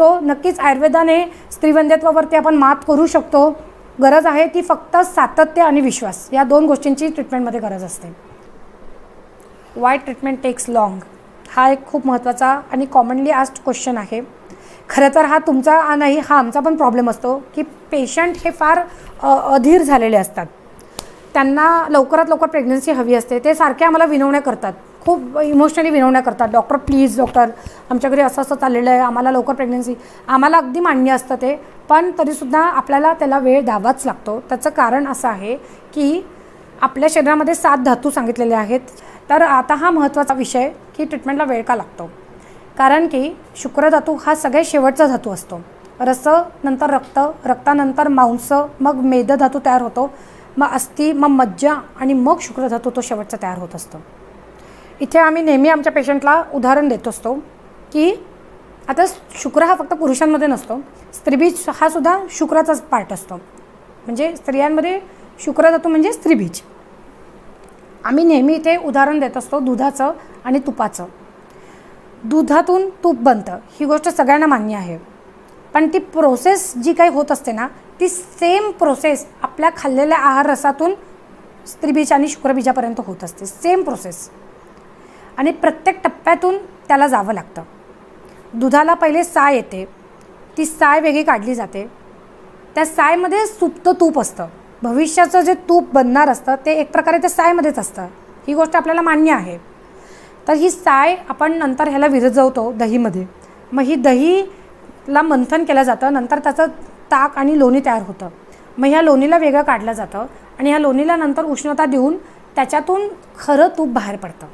So नक्कीच आयुर्वेदाने स्त्रीवंध्यत्वावरती आपण मात करू शकतो. गरज आहे ती फक्त सातत्य आणि विश्वास. या दोन गोष्टींची ट्रीटमेंटमध्ये गरज असते. वाय ट्रीटमेंट टेक्स लाँग हा एक खूप महत्त्वाचा आणि कॉमनली आस्ट क्वेश्चन आहे. खरं तर हा तुमचा नाही हा आमचा पण प्रॉब्लेम असतो की पेशंट हे फार अधीर झालेले असतात. त्यांना लवकरात लवकर प्रेग्नन्सी हवी असते. ते सारखे आम्हाला विनवण्या करतात. खूप इमोशनली विनवण्या करतात. डॉक्टर प्लीज डॉक्टर आमच्या घरी असं असं चाललेलं आहे. आम्हाला लवकर प्रेग्नन्सी आम्हाला अगदी मान्य असतं ते. पण तरीसुद्धा आपल्याला त्याला वेळ द्यावाच लागतो. त्याचं कारण असं आहे की आपल्या शरीरामध्ये सात धातू सांगितलेले आहेत. तर आता हा महत्त्वाचा विषय की ट्रीटमेंटला वेळ का लागतो? कारण की शुक्रधातू हा सगळ्यात शेवटचा धातू असतो. रस नंतर रक्त रक्तानंतर मांस मग मेदधातू तयार होतो. मग अस्थि मग मज्जा आणि मग शुक्रधातू तो शेवटचा तयार होत असतो. इथे आम्ही नेहमी आमच्या पेशंटला उदाहरण देत असतो की आता शुक्र हा फक्त पुरुषांमध्ये नसतो स्त्रीबीज हा सुद्धा शुक्राचाच पार्ट असतो. म्हणजे स्त्रियांमध्ये शुक्रधातू म्हणजे स्त्रीबीज. आम्ही नेहमी इथे उदाहरण देत असतो दुधाचं आणि तुपाचं. दुधातून तूप बनतं ही गोष्ट सगळ्यांना मान्य आहे. पण ती प्रोसेस जी काही होत असते ना ती सेम प्रोसेस आपल्या खाल्लेल्या आहार रसातून स्त्रीबीज आणि शुक्रबीजापर्यंत होत असते. सेम प्रोसेस आणि प्रत्येक टप्प्यातून त्याला जावं लागतं. दुधाला पहिले साय येते. ती साय वेगळी काढली जाते. त्या सायमध्ये सुप्तं तूप असतं. भविष्याचं जे तूप बनणार असतं ते एक प्रकारे त्या सायमध्येच असतं. ही गोष्ट आपल्याला मान्य आहे. तर ही साय आपण नंतर ह्याला विरजवतो दहीमध्ये. मग ही दही ला मंथन केलं जातं. नंतर त्याचं ताक आणि लोणी तयार होतं. मग ह्या लोणीला वेगळं काढलं जातं आणि ह्या लोणीला नंतर उष्णता देऊन त्याच्यातून खरं तूप बाहेर पडतं.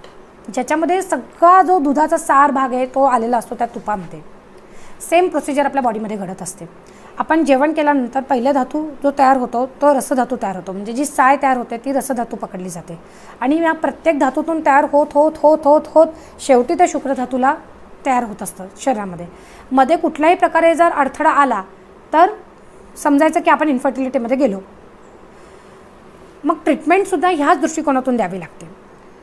ज्याच्यामध्ये सगळा जो दुधाचा सार भाग आहे तो आलेला असतो त्या तुपामध्ये. सेम प्रोसिजर आपल्या बॉडीमध्ये घडत असते. आपण जेवण केल्यानंतर पहिले धातू जो तयार होतो तो रसधातू तयार होतो. म्हणजे जी साय तयार होते ती रसधातू पकडली जाते. आणि या प्रत्येक धातूतून तयार होत होत होत होत होत शेवटी त्या शुक्रधातूला तयार होत असतं शरीरामध्ये. मध्ये कुठल्याही प्रकारे जर अडथळा आला तर समजायचं की आपण इन्फर्टिलिटीमध्ये गेलो. मग ट्रीटमेंटसुद्धा ह्याच दृष्टिकोनातून द्यावी लागते.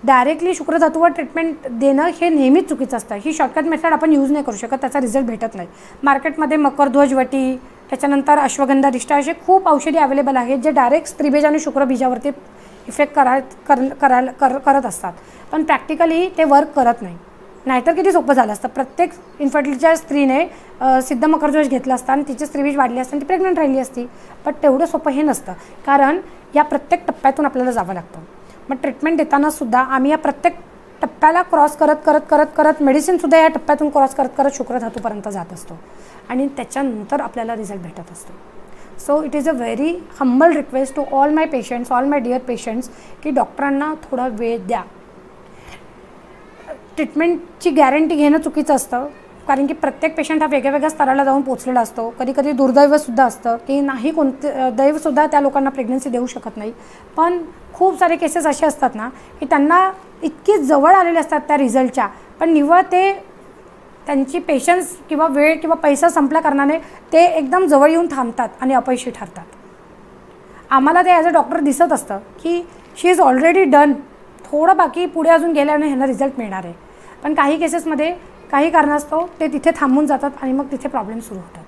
डायरेक्टली शुक्रधातूवर ट्रीटमेंट देणं हे नेहमीच चुकीचं असतं. ही शॉर्टकट मेथड आपण यूज नाही करू शकत त्याचा रिझल्ट भेटत नाही. मार्केटमध्ये मकरध्वजवटी त्याच्यानंतर अश्वगंधा रिष्टा असे खूप औषधी अवेलेबल आहेत जे डायरेक्ट स्त्रीबीज आणि शुक्रबीजावरती इफेक्ट करा कर करायला कर करत असतात. पण प्रॅक्टिकली ते वर्क करत नाही. नाहीतर किती सोपं झालं असतं. प्रत्येक इन्फर्टिलिटीच्या स्त्रीने सिद्ध मकरजोश घेतला असता आणि तिची स्त्रीबीज वाढली असते ती प्रेग्नंट राहिली असती. पण तेवढं सोपं हे नसतं. कारण या प्रत्येक टप्प्यातून आपल्याला जावं लागतं. मग ट्रीटमेंट देतानासुद्धा आम्ही या प्रत्येक टप्प्याला क्रॉस करत करत करत करत मेडिसिनसुद्धा या टप्प्यातून क्रॉस करत करत शुक्रधातूपर्यंत जात असतो. आणि त्याच्यानंतर आपल्याला रिझल्ट भेटत असतो. So it is a very humble request to all my patients all my dear patients की डॉक्टरांना थोडा वेळ द्या. ट्रीटमेंटची गॅरंटी घेणं चुकीचं असतं. कारण की प्रत्येक पेशंट हा वेगळ्या वेगळ्या स्तराला जाऊन पोचलेला असतो. कधी कधी दुर्दैवसुद्धा असतं की नाही कोणते दैवसुद्धा त्या लोकांना प्रेग्नन्सी देऊ शकत नाही. पण खूप सारे केसेस असे असतात ना की त्यांना इतकी जवळ आलेले असतात त्या रिझल्टच्या पण निव्वळ ते त्यांची पेशन्स किंवा वेळ किंवा पैसा संपल्या कारणाने ते एकदम जवळ येऊन थांबतात आणि अपयशी ठरतात. आम्हाला ते ॲज अ डॉक्टर दिसत असतं की शी इज ऑलरेडी डन थोडं बाकी पुढे अजून गेल्याने ह्यांना रिझल्ट मिळणार आहे. पण काही केसेसमध्ये काही कारणास्तव ते तिथे थांबून जातात आणि मग तिथे प्रॉब्लेम सुरू होतात.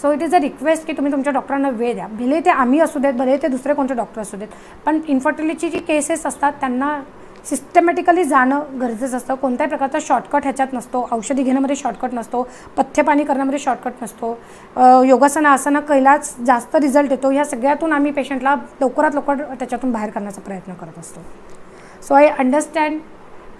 So it is a request की तुम्ही तुमच्या डॉक्टरांना वेळ द्या. भले ते आम्ही असू देत भले ते दुसरे कोणते डॉक्टर असू देत पण इन्फर्टिलिटीची जी केसेस असतात त्यांना सिस्टमॅटिकली जाणं गरजेचं असतं. कोणत्याही प्रकारचा शॉर्टकट ह्याच्यात नसतो. औषधी घेण्यामध्ये शॉर्टकट नसतो. पथ्यपाणी करण्यामध्ये शॉर्टकट नसतो. योगासनं आसनं कैलाच जास्त रिझल्ट येतो. ह्या सगळ्यातून आम्ही पेशंटला लवकरात लवकर त्याच्यातून बाहेर करण्याचा प्रयत्न करत असतो. So I understand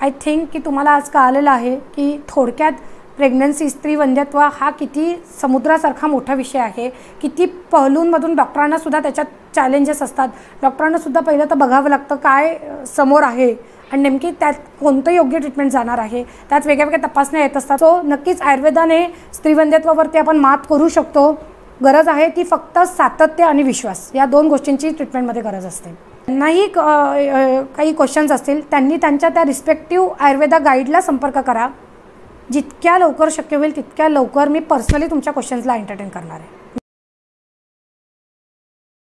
I think की तुम्हाला आज कळालेलं आहे की थोडक्यात प्रेग्नन्सी स्त्री वंध्यत्व हा किती समुद्रासारखा मोठा विषय आहे. किती पहलूंमधून डॉक्टरांनासुद्धा त्याच्यात चॅलेंजेस असतात. डॉक्टरांनासुद्धा पहिलं तर बघावं लागतं काय समोर आहे आणि नेमकी त्यात कोणतं योग्य ट्रीटमेंट जाणार आहे. त्यात वेगळ्या वेगळ्या तपासण्या येत असतात. सो नक्कीच आयुर्वेदाने स्त्रीवंध्यत्वावरती आपण मात करू शकतो. गरज आहे ती फक्त सातत्य आणि विश्वास या दोन गोष्टींची ट्रीटमेंटमध्ये गरज असते. त्यांनाही काही क्वेश्चन्स असतील त्यांनी त्यांच्या त्या रिस्पेक्टिव्ह आयुर्वेदा गाईडला संपर्क करा. जितक्या लवकर शक्य होईल तितक्या लवकर मी पर्सनली तुमच्या क्वेश्चन्सला एंटरटेन करणार आहे.